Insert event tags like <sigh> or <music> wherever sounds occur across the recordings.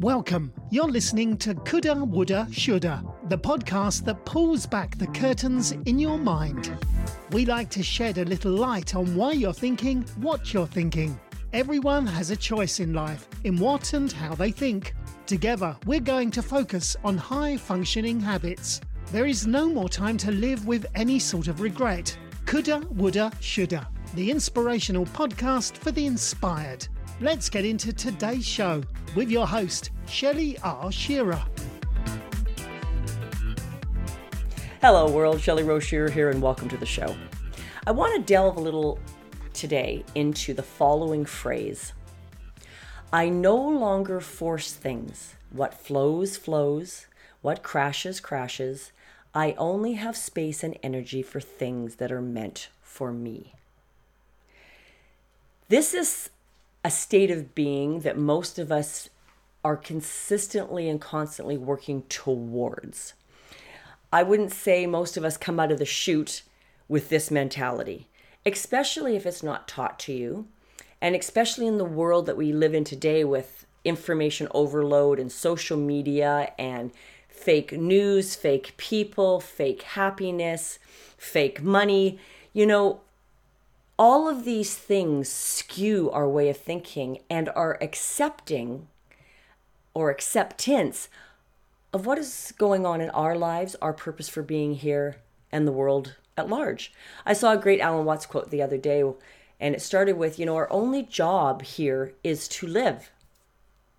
Welcome. You're listening to Coulda, Woulda, Shoulda, the podcast that pulls back the curtains in your mind. We like to shed a little light on why you're thinking what you're thinking. Everyone has a choice in life in what and how they think. Together, we're going to focus on high functioning habits. There is no more time to live with any sort of regret. Coulda, woulda, shoulda. The inspirational podcast for the inspired. Let's get into today's show with your host, Shelley R. Shearer. Hello, world. Shelley Rose Shearer here, and welcome to the show. I want to delve a little today into the following phrase I no longer force things. What flows, flows. What crashes, crashes. I only have space and energy for things that are meant for me. This is a state of being that most of us are consistently and constantly working towards. I wouldn't say most of us come out of the chute with this mentality, especially if it's not taught to you, and especially in the world that we live in today with information overload and social media and fake news, fake people, fake happiness, fake money. You know, all of these things skew our way of thinking and our accepting or acceptance of what is going on in our lives, our purpose for being here, and the world at large. I saw a great Alan Watts quote the other day, and it started with, you know, our only job here is to live.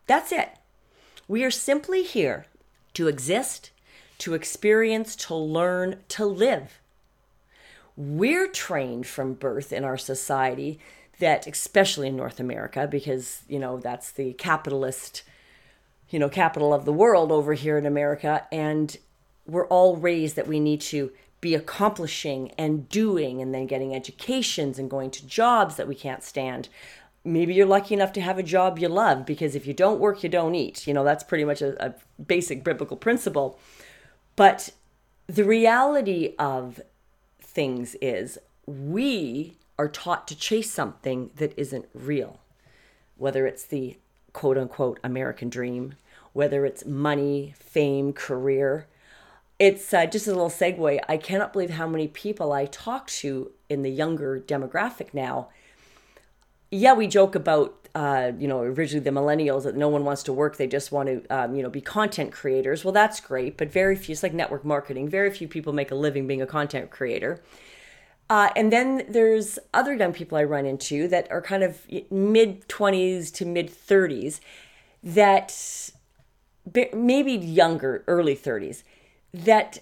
That's it. We are simply here to exist, to experience, to learn, to live we're trained from birth in our society that especially in North America because you know that's the capitalist you know capital of the world over here in America and we're all raised that we need to be accomplishing and doing and then getting educations and going to jobs that we can't stand. Maybe you're lucky enough to have a job you love because if you don't work you don't eat. You know that's pretty much a, a basic biblical principle. But the reality of things is we are taught to chase something that isn't real, whether it's the quote unquote American dream, whether it's money, fame, career. It's uh, just a little segue. I cannot believe how many people I talk to in the younger demographic now. Yeah, we joke about uh, you know, originally the millennials that no one wants to work; they just want to, um, you know, be content creators. Well, that's great, but very few. It's like network marketing. Very few people make a living being a content creator. Uh, and then there's other young people I run into that are kind of mid 20s to mid 30s that maybe younger, early 30s, that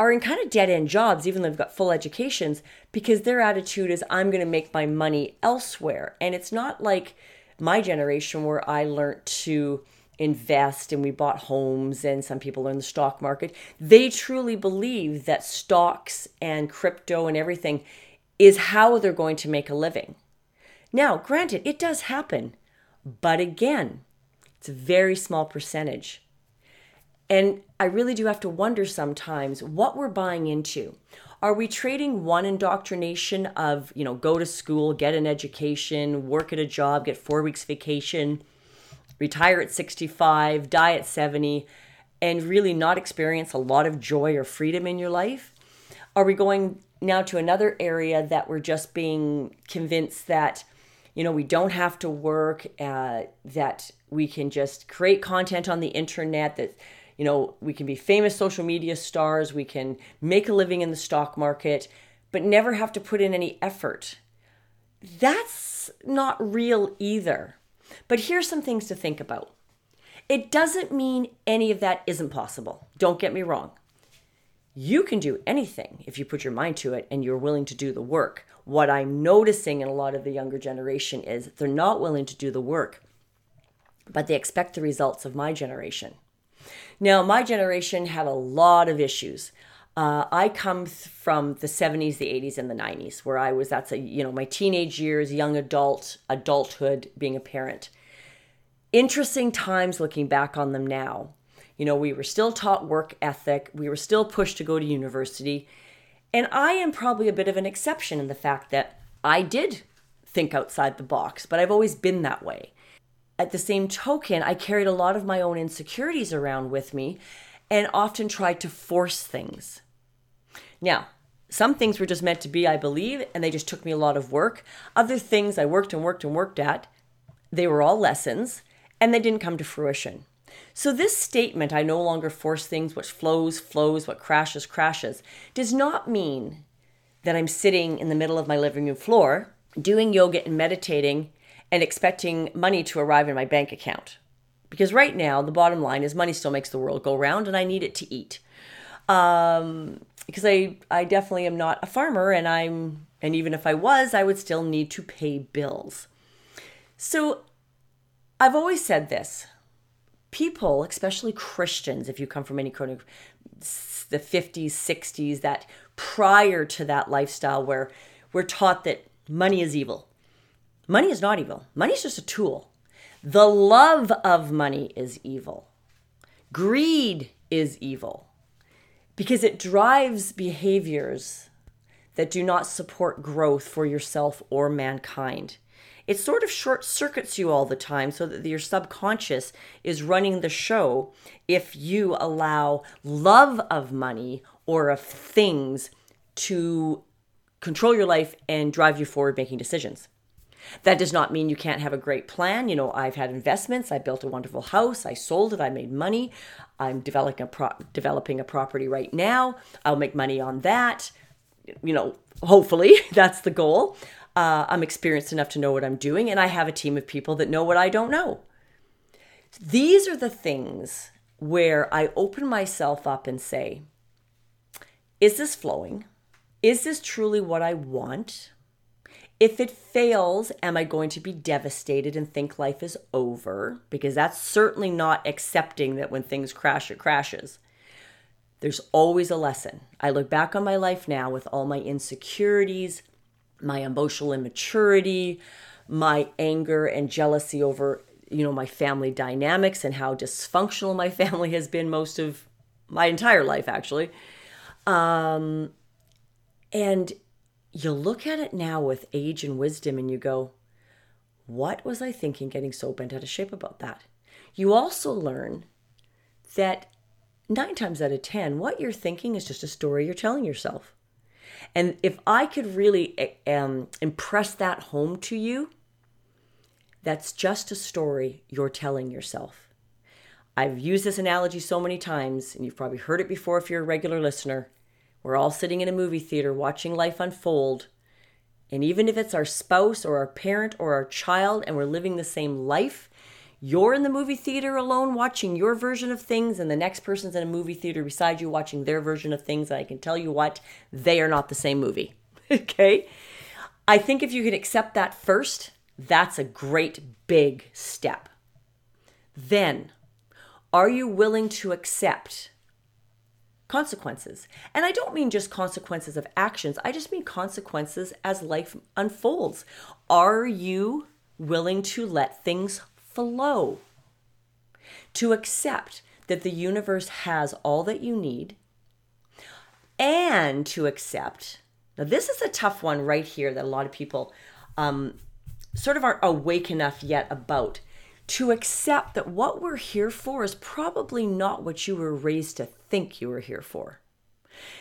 are in kind of dead end jobs, even though they've got full educations, because their attitude is, I'm going to make my money elsewhere. And it's not like my generation where I learned to invest and we bought homes and some people learned the stock market. They truly believe that stocks and crypto and everything is how they're going to make a living. Now, granted, it does happen, but again, it's a very small percentage. And I really do have to wonder sometimes what we're buying into. Are we trading one indoctrination of, you know, go to school, get an education, work at a job, get four weeks vacation, retire at 65, die at 70, and really not experience a lot of joy or freedom in your life? Are we going now to another area that we're just being convinced that, you know, we don't have to work, uh, that we can just create content on the internet, that you know, we can be famous social media stars, we can make a living in the stock market, but never have to put in any effort. That's not real either. But here's some things to think about. It doesn't mean any of that isn't possible. Don't get me wrong. You can do anything if you put your mind to it and you're willing to do the work. What I'm noticing in a lot of the younger generation is they're not willing to do the work, but they expect the results of my generation. Now, my generation had a lot of issues. Uh, I come th- from the 70s, the 80s, and the 90s, where I was, that's a, you know, my teenage years, young adult, adulthood, being a parent. Interesting times looking back on them now. You know, we were still taught work ethic, we were still pushed to go to university. And I am probably a bit of an exception in the fact that I did think outside the box, but I've always been that way. At the same token, I carried a lot of my own insecurities around with me and often tried to force things. Now, some things were just meant to be, I believe, and they just took me a lot of work. Other things I worked and worked and worked at, they were all lessons and they didn't come to fruition. So, this statement, I no longer force things, what flows, flows, what crashes, crashes, does not mean that I'm sitting in the middle of my living room floor doing yoga and meditating and expecting money to arrive in my bank account. Because right now, the bottom line is money still makes the world go round and I need it to eat. Um, because I, I definitely am not a farmer and I'm, and even if I was, I would still need to pay bills. So I've always said this people, especially Christians, if you come from any kind of the 50s, 60s, that prior to that lifestyle where we're taught that money is evil. Money is not evil. Money is just a tool. The love of money is evil. Greed is evil because it drives behaviors that do not support growth for yourself or mankind it sort of short circuits you all the time so that your subconscious is running the show if you allow love of money or of things to control your life and drive you forward making decisions. That does not mean you can't have a great plan. You know, I've had investments. I built a wonderful house. I sold it. I made money. I'm developing a pro- developing a property right now. I'll make money on that. You know, hopefully <laughs> that's the goal. Uh, I'm experienced enough to know what I'm doing, and I have a team of people that know what I don't know. These are the things where I open myself up and say, Is this flowing? Is this truly what I want? If it fails, am I going to be devastated and think life is over? Because that's certainly not accepting that when things crash, it crashes. There's always a lesson. I look back on my life now with all my insecurities, my emotional immaturity, my anger and jealousy over, you know, my family dynamics and how dysfunctional my <laughs> family has been most of my entire life, actually. Um, and you look at it now with age and wisdom and you go, what was I thinking getting so bent out of shape about that? You also learn that nine times out of 10, what you're thinking is just a story you're telling yourself. And if I could really eh, um, impress that home to you, that's just a story you're telling yourself. I've used this analogy so many times, and you've probably heard it before if you're a regular listener. We're all sitting in a movie theater watching life unfold. And even if it's our spouse or our parent or our child and we're living the same life, you're in the movie theater alone watching your version of things, and the next person's in a movie theater beside you watching their version of things. And I can tell you what, they are not the same movie. <laughs> okay? I think if you can accept that first, that's a great big step. Then, are you willing to accept consequences? And I don't mean just consequences of actions, I just mean consequences as life unfolds. Are you willing to let things flow. To accept that the universe has all that you need, and to accept. Now, this is a tough one right here that a lot of people um, sort of aren't awake enough yet about. To accept that what we're here for is probably not what you were raised to think you were here for.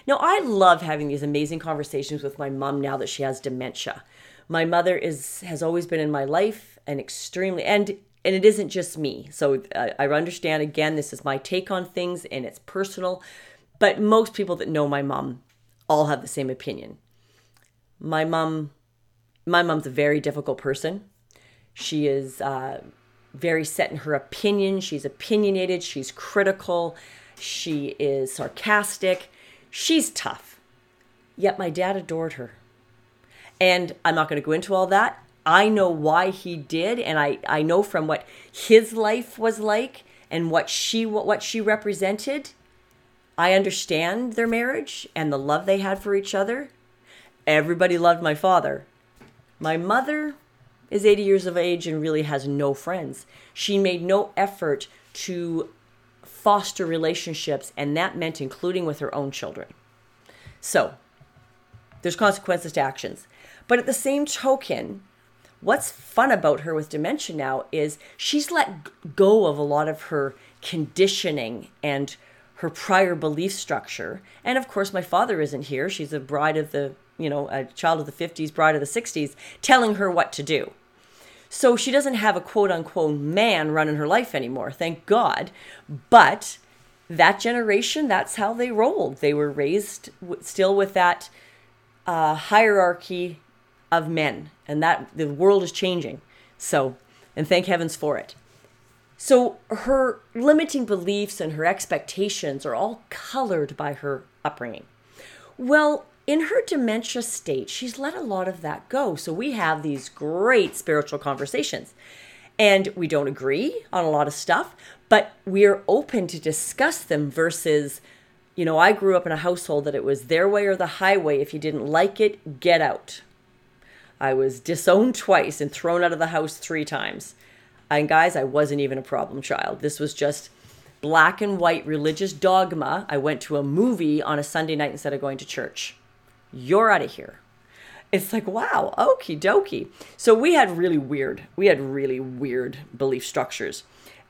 Now, I love having these amazing conversations with my mom now that she has dementia. My mother is has always been in my life and extremely and and it isn't just me. So I understand again, this is my take on things and it's personal, but most people that know my mom all have the same opinion. My mom, my mom's a very difficult person. She is uh, very set in her opinion. She's opinionated. She's critical. She is sarcastic. She's tough. Yet my dad adored her. And I'm not going to go into all that. I know why he did, and I, I know from what his life was like and what she what she represented. I understand their marriage and the love they had for each other. Everybody loved my father. My mother is 80 years of age and really has no friends. She made no effort to foster relationships, and that meant including with her own children. So, there's consequences to actions. But at the same token, what's fun about her with dementia now is she's let go of a lot of her conditioning and her prior belief structure. And of course, my father isn't here. She's a bride of the, you know, a child of the 50s, bride of the 60s, telling her what to do. So she doesn't have a quote unquote man running her life anymore, thank God. But that generation, that's how they rolled. They were raised still with that uh, hierarchy of men, and that the world is changing. So, and thank heavens for it. So, her limiting beliefs and her expectations are all colored by her upbringing. Well, in her dementia state, she's let a lot of that go. So, we have these great spiritual conversations. And we don't agree on a lot of stuff, but we are open to discuss them versus, you know, I grew up in a household that it was their way or the highway. If you didn't like it, get out. I was disowned twice and thrown out of the house three times. And guys, I wasn't even a problem child. This was just black and white religious dogma. I went to a movie on a Sunday night instead of going to church. You're out of here. It's like, wow, okie dokie. So we had really weird, we had really weird belief structures.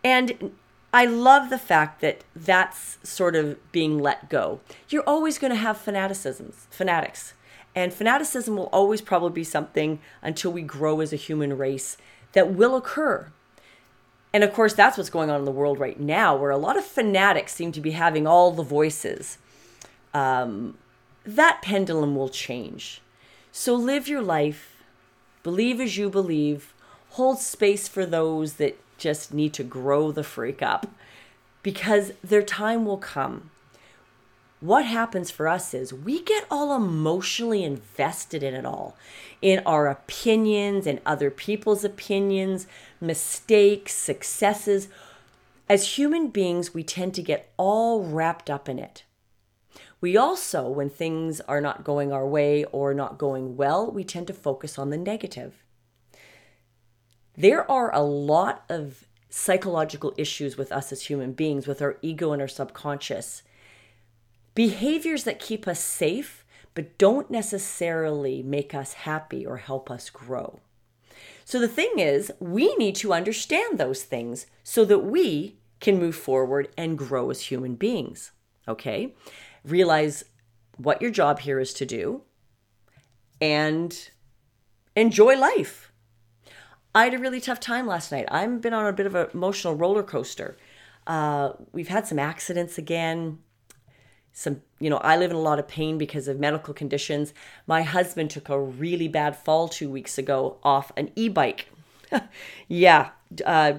And I love the fact that that's sort of being let go. You're always going to have fanaticisms, fanatics. And fanaticism will always probably be something until we grow as a human race that will occur. And of course, that's what's going on in the world right now, where a lot of fanatics seem to be having all the voices. Um, that pendulum will change. So live your life, believe as you believe, hold space for those that just need to grow the freak up because their time will come. What happens for us is we get all emotionally invested in it all in our opinions and other people's opinions, mistakes, successes. As human beings, we tend to get all wrapped up in it. We also, when things are not going our way or not going well, we tend to focus on the negative. There are a lot of psychological issues with us as human beings, with our ego and our subconscious. Behaviors that keep us safe but don't necessarily make us happy or help us grow. So the thing is, we need to understand those things so that we can move forward and grow as human beings. Okay? Realize what your job here is to do and enjoy life. I had a really tough time last night. I've been on a bit of an emotional roller coaster. Uh, we've had some accidents again some you know i live in a lot of pain because of medical conditions my husband took a really bad fall two weeks ago off an e-bike <laughs> yeah uh,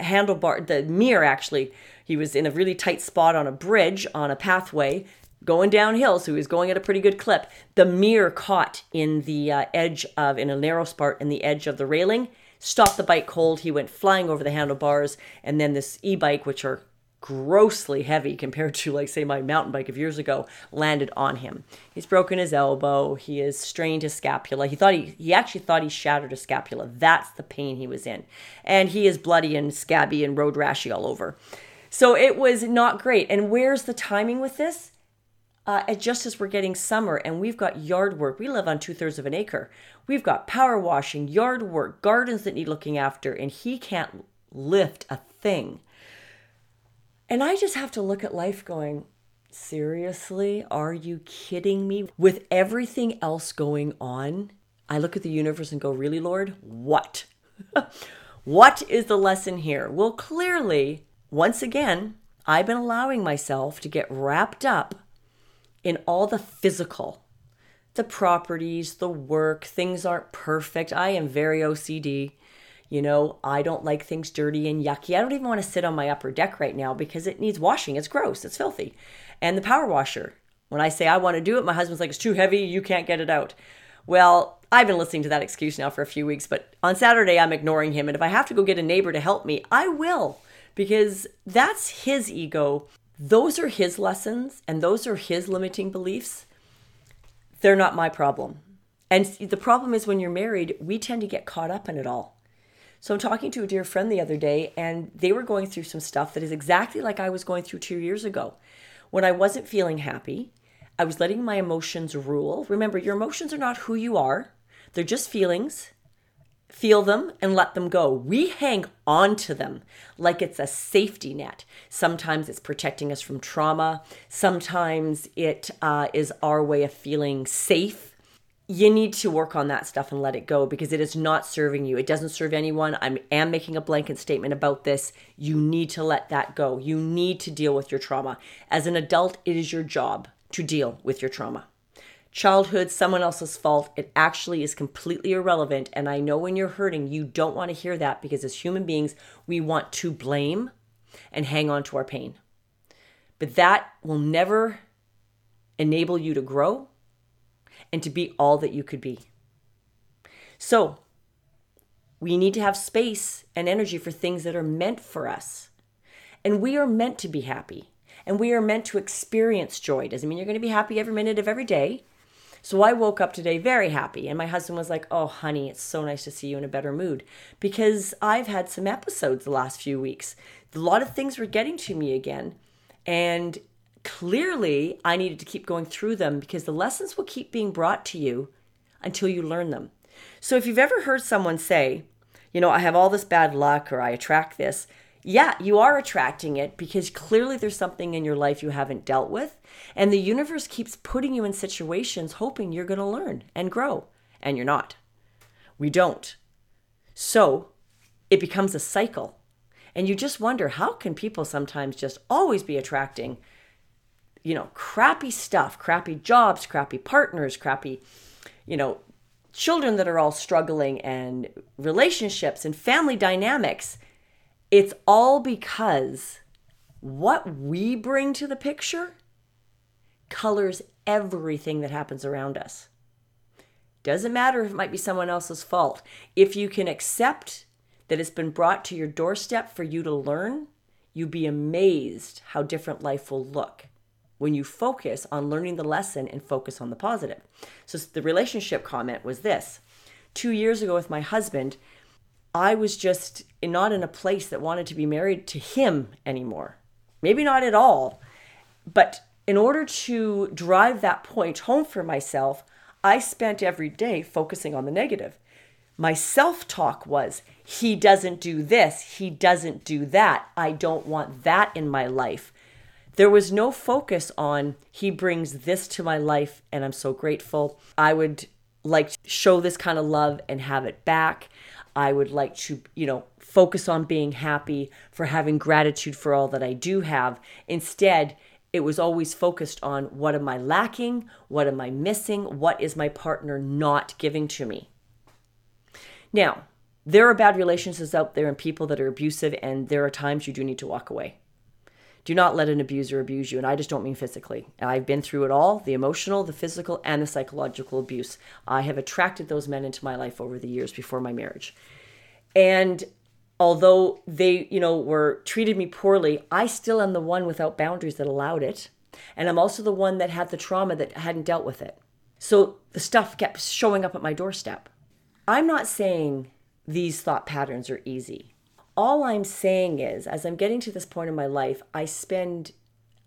handlebar the mirror actually he was in a really tight spot on a bridge on a pathway going downhill so he was going at a pretty good clip. The mirror caught in the uh, edge of in a narrow spot in the edge of the railing stopped the bike cold he went flying over the handlebars and then this e-bike which are grossly heavy compared to like say my mountain bike of years ago landed on him. He's broken his elbow. He has strained his scapula. He thought he he actually thought he shattered his scapula. That's the pain he was in. And he is bloody and scabby and road rashy all over. So it was not great. And where's the timing with this uh, just as we're getting summer and we've got yard work, we live on two thirds of an acre. We've got power washing, yard work, gardens that need looking after, and he can't lift a thing. And I just have to look at life going, seriously? Are you kidding me? With everything else going on, I look at the universe and go, really, Lord? What? <laughs> what is the lesson here? Well, clearly, once again, I've been allowing myself to get wrapped up in all the physical the properties, the work, things aren't perfect. I am very OCD. You know, I don't like things dirty and yucky. I don't even want to sit on my upper deck right now because it needs washing. It's gross, it's filthy. And the power washer, when I say I want to do it, my husband's like, it's too heavy, you can't get it out. Well, I've been listening to that excuse now for a few weeks, but on Saturday I'm ignoring him. And if I have to go get a neighbor to help me, I will because that's his ego. Those are his lessons and those are his limiting beliefs. They're not my problem. And the problem is when you're married, we tend to get caught up in it all. So I'm talking to a dear friend the other day, and they were going through some stuff that is exactly like I was going through two years ago. When I wasn't feeling happy, I was letting my emotions rule. Remember, your emotions are not who you are, they're just feelings. Feel them and let them go. We hang on to them like it's a safety net. Sometimes it's protecting us from trauma. Sometimes it uh, is our way of feeling safe. You need to work on that stuff and let it go because it is not serving you. It doesn't serve anyone. I am making a blanket statement about this. You need to let that go. You need to deal with your trauma. As an adult, it is your job to deal with your trauma childhood, someone else's fault. It actually is completely irrelevant. And I know when you're hurting, you don't want to hear that because as human beings, we want to blame and hang on to our pain. But that will never enable you to grow and to be all that you could be. So, we need to have space and energy for things that are meant for us. And we are meant to be happy. And we are meant to experience joy. Doesn't mean you're going to be happy every minute of every day. So I woke up today very happy. And my husband was like, Oh, honey, it's so nice to see you in a better mood. Because I've had some episodes the last few weeks. A lot of things were getting to me again. And clearly, I needed to keep going through them because the lessons will keep being brought to you until you learn them. So if you've ever heard someone say, you know, I have all this bad luck or I attract this, yeah, you are attracting it because clearly there's something in your life you haven't dealt with. And the universe keeps putting you in situations hoping you're going to learn and grow, and you're not. We don't. So it becomes a cycle. And you just wonder how can people sometimes just always be attracting, you know, crappy stuff, crappy jobs, crappy partners, crappy, you know, children that are all struggling and relationships and family dynamics it's all because what we bring to the picture colors everything that happens around us. Doesn't matter if it might be someone else's fault. If you can accept that it's been brought to your doorstep for you to learn, you'd be amazed how different life will look when you focus on learning the lesson and focus on the positive. So the relationship comment was this. Two years ago with my husband, I was just not in a place that wanted to be married to him anymore. Maybe not at all. But in order to drive that point home for myself, I spent every day focusing on the negative. My self talk was, he doesn't do this, he doesn't do that, I don't want that in my life. There was no focus on, he brings this to my life and I'm so grateful. I would like to show this kind of love and have it back. I would like to, you know, focus on being happy, for having gratitude for all that I do have. Instead, it was always focused on what am I lacking? What am I missing? What is my partner not giving to me? Now, there are bad relationships out there and people that are abusive, and there are times you do need to walk away. Do not let an abuser abuse you. And I just don't mean physically. I've been through it all the emotional, the physical, and the psychological abuse. I have attracted those men into my life over the years before my marriage. And although they, you know, were treated me poorly, I still am the one without boundaries that allowed it. And I'm also the one that had the trauma that hadn't dealt with it. So the stuff kept showing up at my doorstep. I'm not saying these thought patterns are easy all I'm saying is, as I'm getting to this point in my life, I spend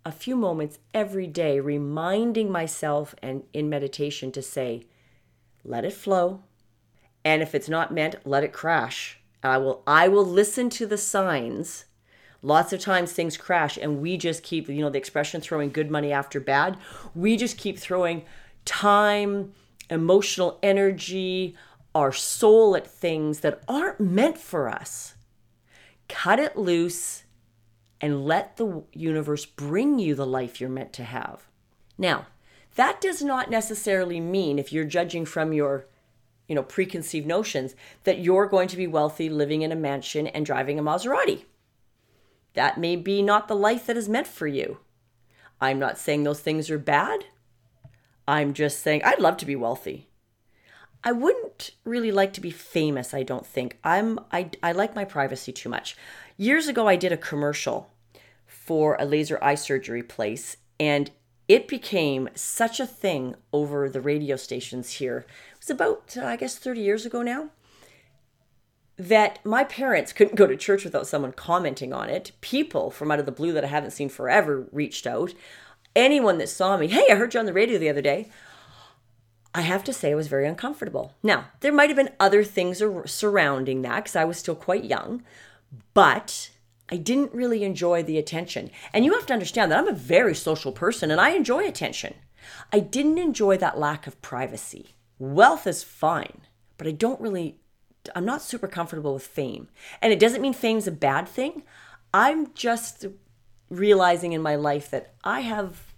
a few moments every day reminding myself and in meditation to say, let it flow. And if it's not meant, let it crash. I will I will listen to the signs. Lots of times things crash and we just keep, you know, the expression throwing good money after bad. We just keep throwing time, emotional energy, our soul at things that aren't meant for us cut it loose, and let the universe bring you the life you're meant to have. Now, that does not necessarily mean if you're judging from your you know preconceived notions that you're going to be wealthy living in a mansion and driving a Maserati. That may be not the life that is meant for you. I'm not saying those things are bad. I'm just saying I'd love to be wealthy. I wouldn't really like to be famous, I don't think. I'm I I like my privacy too much. Years ago I did a commercial for a laser eye surgery place and it became such a thing over the radio stations here. It was about I guess 30 years ago now that my parents couldn't go to church without someone commenting on it. People from out of the blue that I haven't seen forever reached out. Anyone that saw me, "Hey, I heard you on the radio the other day." I have to say I was very uncomfortable. Now, there might have been other things surrounding that because I was still quite young, but I didn't really enjoy the attention. And you have to understand that I'm a very social person and I enjoy attention. I didn't enjoy that lack of privacy. Wealth is fine, but I don't really, I'm not super comfortable with fame. And it doesn't mean fame's a bad thing. I'm just realizing in my life that I have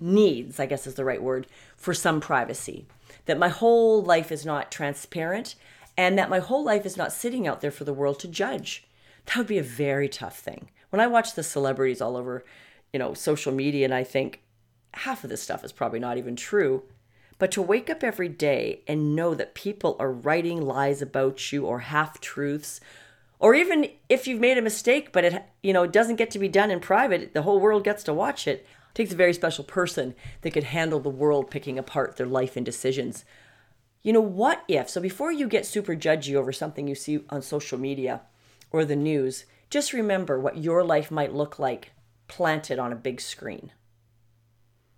needs, I guess is the right word, for some privacy. That my whole life is not transparent and that my whole life is not sitting out there for the world to judge. That would be a very tough thing. When I watch the celebrities all over, you know, social media and I think half of this stuff is probably not even true, but to wake up every day and know that people are writing lies about you or half truths or even if you've made a mistake but it you know it doesn't get to be done in private the whole world gets to watch it it takes a very special person that could handle the world picking apart their life and decisions. You know, what if? So before you get super judgy over something you see on social media or the news, just remember what your life might look like planted on a big screen.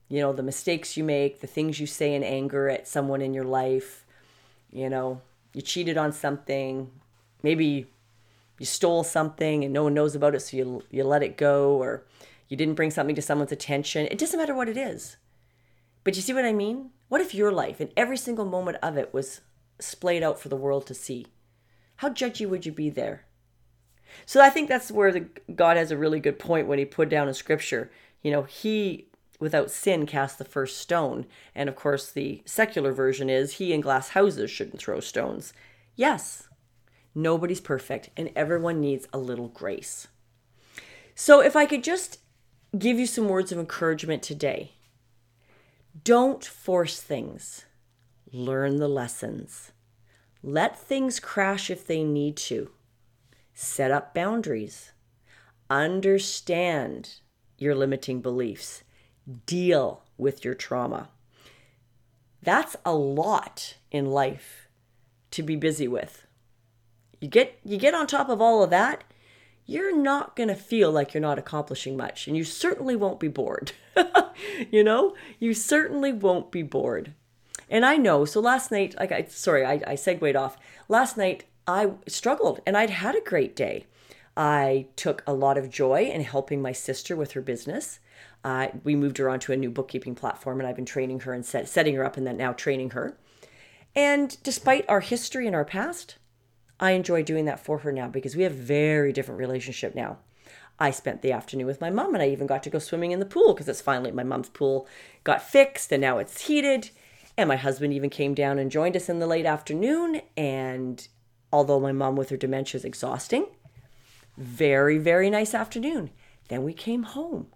You know, the mistakes you make, the things you say in anger at someone in your life. You know, you cheated on something. Maybe you stole something and no one knows about it, so you, you let it go. Or you didn't bring something to someone's attention. It doesn't matter what it is. But you see what I mean? What if your life and every single moment of it was splayed out for the world to see? How judgy would you be there? So I think that's where the, God has a really good point when he put down in scripture, you know, he without sin cast the first stone. And of course, the secular version is he in glass houses shouldn't throw stones. Yes, nobody's perfect and everyone needs a little grace. So if I could just give you some words of encouragement today. Don't force things, learn the lessons. Let things crash if they need to. Set up boundaries. Understand your limiting beliefs. Deal with your trauma. That's a lot in life to be busy with. You get you get on top of all of that, you're not going to feel like you're not accomplishing much. And you certainly won't be bored. <laughs> you know, you certainly won't be bored. And I know, so last night, like I, sorry, I, I segued off. Last night, I struggled and I'd had a great day. I took a lot of joy in helping my sister with her business. Uh, we moved her onto a new bookkeeping platform and I've been training her and set, setting her up and then now training her. And despite our history and our past, I enjoy doing that for her now because we have very different relationship now. I spent the afternoon with my mom and I even got to go swimming in the pool because it's finally my mom's pool got fixed and now it's heated. And my husband even came down and joined us in the late afternoon. And although my mom with her dementia is exhausting, very, very nice afternoon. Then we came home.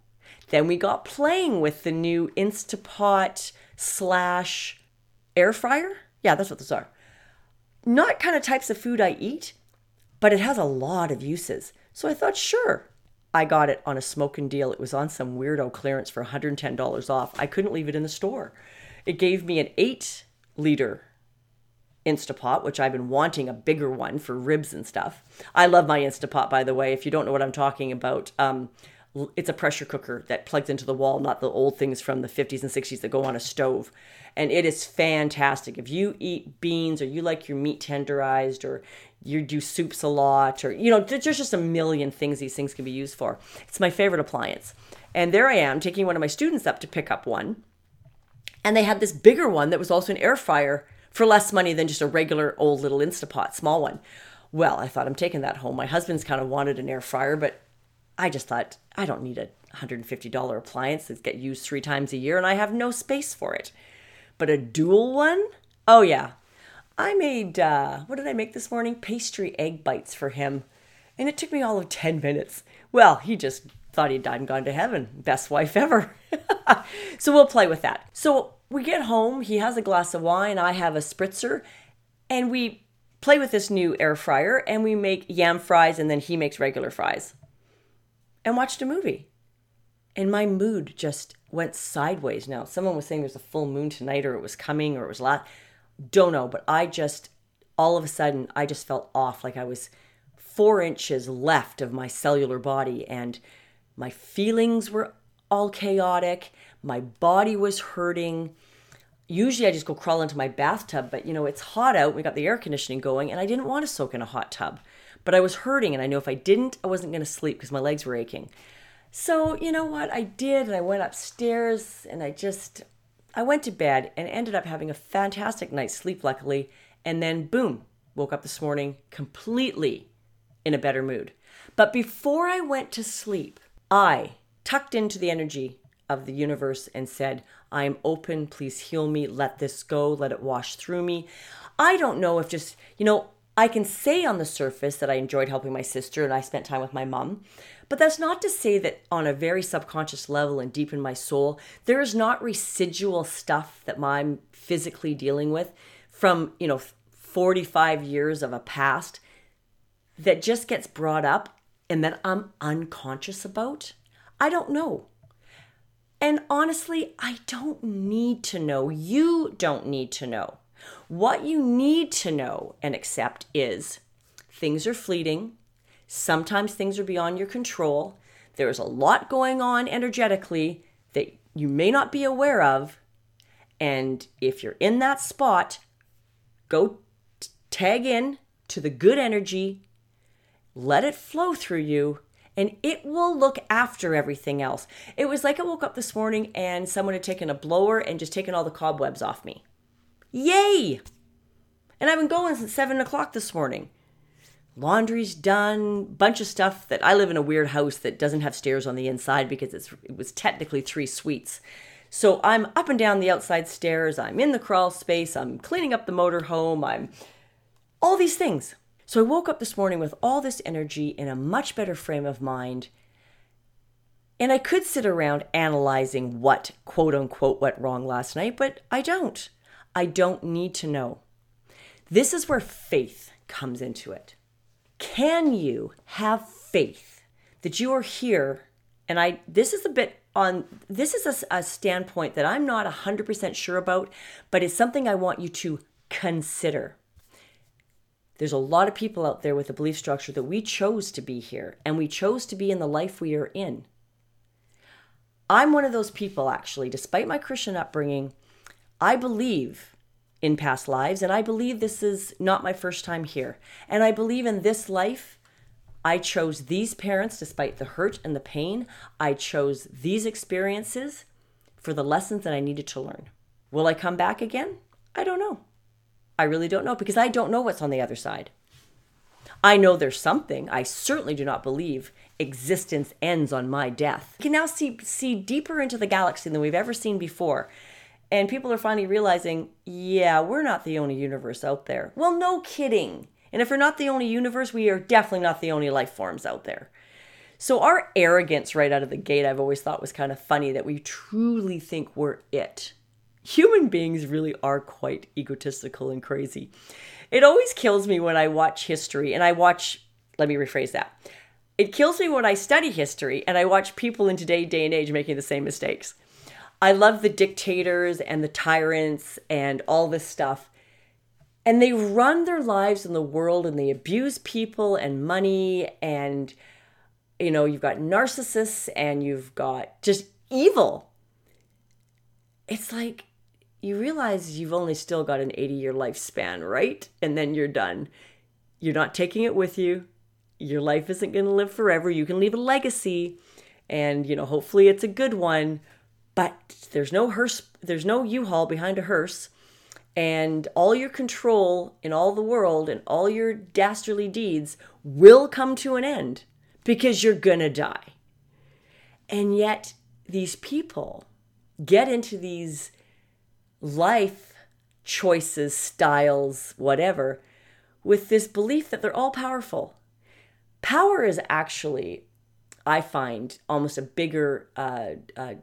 Then we got playing with the new Instapot slash air fryer. Yeah, that's what those are not kind of types of food I eat, but it has a lot of uses. So I thought, sure. I got it on a smoking deal. It was on some weirdo clearance for $110 off. I couldn't leave it in the store. It gave me an eight liter Instapot, which I've been wanting a bigger one for ribs and stuff. I love my Instapot, by the way. If you don't know what I'm talking about, um, it's a pressure cooker that plugs into the wall, not the old things from the 50s and 60s that go on a stove. And it is fantastic. If you eat beans or you like your meat tenderized or you do soups a lot or, you know, there's just a million things these things can be used for. It's my favorite appliance. And there I am taking one of my students up to pick up one. And they had this bigger one that was also an air fryer for less money than just a regular old little Instapot, small one. Well, I thought I'm taking that home. My husband's kind of wanted an air fryer, but I just thought I don't need a $150 appliance that gets used three times a year and I have no space for it. But a dual one? Oh, yeah. I made, uh, what did I make this morning? Pastry egg bites for him. And it took me all of 10 minutes. Well, he just thought he'd died and gone to heaven. Best wife ever. <laughs> so we'll play with that. So we get home. He has a glass of wine. I have a spritzer. And we play with this new air fryer and we make yam fries and then he makes regular fries and watched a movie. And my mood just went sideways now. Someone was saying there's a full moon tonight or it was coming or it was last. Don't know, but I just, all of a sudden, I just felt off like I was four inches left of my cellular body and my feelings were all chaotic. My body was hurting. usually I just go crawl into my bathtub, but you know, it's hot out. We got the air conditioning going, and I didn't want to soak in a hot tub. But I was hurting, and I knew if I didn't, I wasn't going to sleep because my legs were aching. So, you know what? I did, and I went upstairs, and I just, I went to bed and ended up having a fantastic night's sleep, luckily. And then, boom, woke up this morning completely in a better mood. But before I went to sleep, I tucked into the energy of the universe and said, I am open. Please heal me. Let this go. Let it wash through me. I don't know if just, you know, I can say on the surface that I enjoyed helping my sister and I spent time with my mom, but that's not to say that on a very subconscious level and deep in my soul, there is not residual stuff that I'm physically dealing with from, you know, 45 years of a past that just gets brought up and that I'm unconscious about. I don't know. And honestly, I don't need to know. You don't need to know. What you need to know and accept is things are fleeting. Sometimes things are beyond your control. There's a lot going on energetically that you may not be aware of. And if you're in that spot, go t- tag in to the good energy, let it flow through you, and it will look after everything else. It was like I woke up this morning and someone had taken a blower and just taken all the cobwebs off me. Yay! And I've been going since seven o'clock this morning. Laundry's done, bunch of stuff that I live in a weird house that doesn't have stairs on the inside because it's it was technically three suites. So I'm up and down the outside stairs, I'm in the crawl space, I'm cleaning up the motor home, I'm all these things. So I woke up this morning with all this energy in a much better frame of mind. And I could sit around analyzing what quote unquote went wrong last night, but I don't. I don't need to know. This is where faith comes into it. Can you have faith that you are here? And I this is a bit on this is a, a standpoint that I'm not 100% sure about, but it's something I want you to consider. There's a lot of people out there with a belief structure that we chose to be here and we chose to be in the life we are in. I'm one of those people, actually, despite my Christian upbringing, I believe in past lives and I believe this is not my first time here. And I believe in this life, I chose these parents despite the hurt and the pain. I chose these experiences for the lessons that I needed to learn. Will I come back again? I don't know. I really don't know because I don't know what's on the other side. I know there's something. I certainly do not believe existence ends on my death. We can now see see deeper into the galaxy than we've ever seen before. And people are finally realizing, yeah, we're not the only universe out there. Well, no kidding. And if we're not the only universe, we are definitely not the only life forms out there. So our arrogance right out of the gate, I've always thought was kind of funny that we truly think we're it human beings really are quite egotistical and crazy. It always kills me when I watch history and I watch, let me rephrase that. It kills me when I study history and I watch people in today's day and age making the same mistakes. I love the dictators and the tyrants and all this stuff. And they run their lives in the world and they abuse people and money and you know, you've got narcissists and you've got just evil. It's like you realize you've only still got an 80 year lifespan, right? And then you're done. You're not taking it with you. Your life isn't going to live forever. You can leave a legacy and, you know, hopefully it's a good one, but there's no hearse, there's no U-Haul behind a hearse. And all your control in all the world and all your dastardly deeds will come to an end because you're to die. And yet, these people get into these life choices, styles, whatever, with this belief that they're all powerful. Power is actually, I find, almost a bigger uh, uh,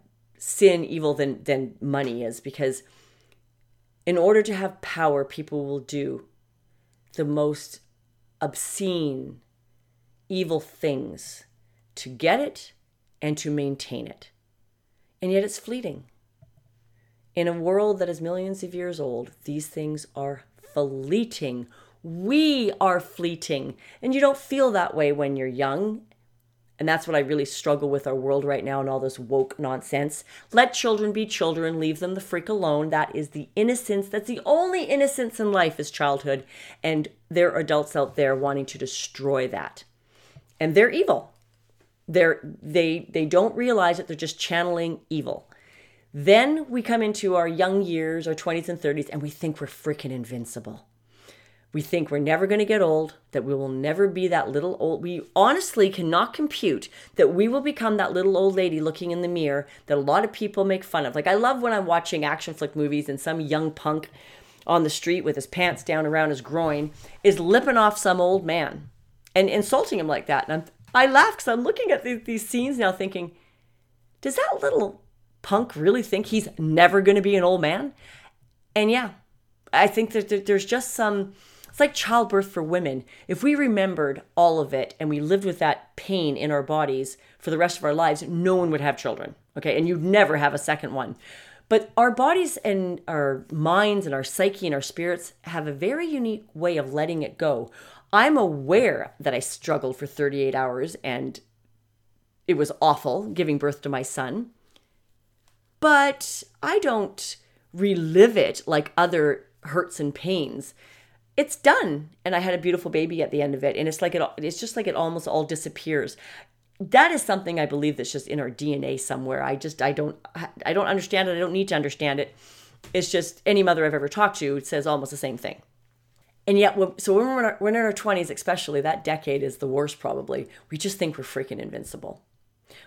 sin, evil than, than money is because in order to have power, people will do the most obscene, evil things to get it and to maintain it. And yet it's fleeting. In a world that is millions of years old, these things are fleeting. We are fleeting. And you don't feel that way when you're young. And that's what I really struggle with our world right now and all this woke nonsense. Let children be children, leave them the freak alone. That is the innocence. That's the only innocence in life is childhood. And there are adults out there wanting to destroy that. And they're evil. They're they they don't realize that they're just channeling evil. Then we come into our young years, our 20s and 30s, and we think we're freaking invincible. We think we're never going to get old, that we will never be that little old. We honestly cannot compute that we will become that little old lady looking in the mirror that a lot of people make fun of. Like, I love when I'm watching action flick movies and some young punk on the street with his pants down around his groin is lipping off some old man and insulting him like that. And I'm, I laugh because I'm looking at these, these scenes now thinking, does that little punk really think he's never going to be an old man? And yeah, I think that there's just some it's like childbirth for women. If we remembered all of it and we lived with that pain in our bodies for the rest of our lives, no one would have children. Okay. And you'd never have a second one. But our bodies and our minds and our psyche and our spirits have a very unique way of letting it go. I'm aware that I struggled for 38 hours and it was awful giving birth to my son. But I don't relive it like other hurts and pains it's done. And i had a beautiful baby at the end of it. And it's like it it's just like it almost all disappears. That is something i believe that's just in our dna somewhere. I just i don't i don't understand it. I don't need to understand it. It's just any mother i've ever talked to says almost the same thing. And yet so when we're we're in our 20s especially that decade is the worst probably. We just think we're freaking invincible.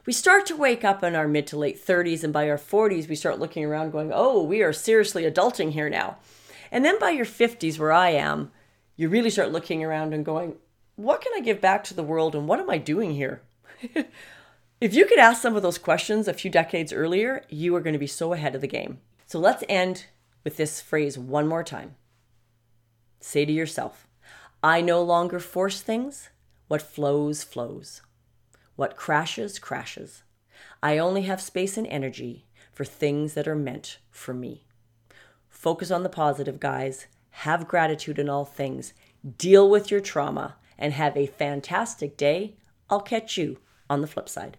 We start to wake up in our mid to late 30s and by our 40s we start looking around going oh we are seriously adulting here now and then by your 50s, where I am, you really start looking around and going, what can I give back to the world and what am I doing here? <laughs> if you could ask some of those questions a few decades earlier, you are going to be so ahead of the game. So let's end with this phrase one more time. Say to yourself, I no longer force things. What flows, flows. What crashes, crashes. I only have space and energy for things that are meant for me. Focus on the positive, guys. Have gratitude in all things. Deal with your trauma and have a fantastic day. I'll catch you on the flip side.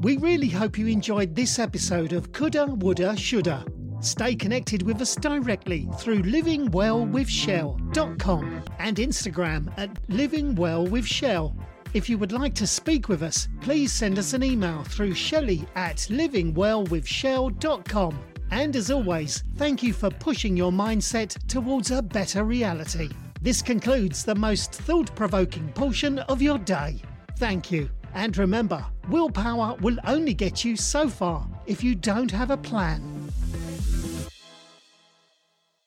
We really hope you enjoyed this episode of Coulda, Woulda, Shoulda. Stay connected with us directly through livingwellwithshell.com and Instagram at livingwellwithshell. If you would like to speak with us, please send us an email through shelley at livingwellwithshell.com. And as always, thank you for pushing your mindset towards a better reality. This concludes the most thought provoking portion of your day. Thank you. And remember, willpower will only get you so far if you don't have a plan.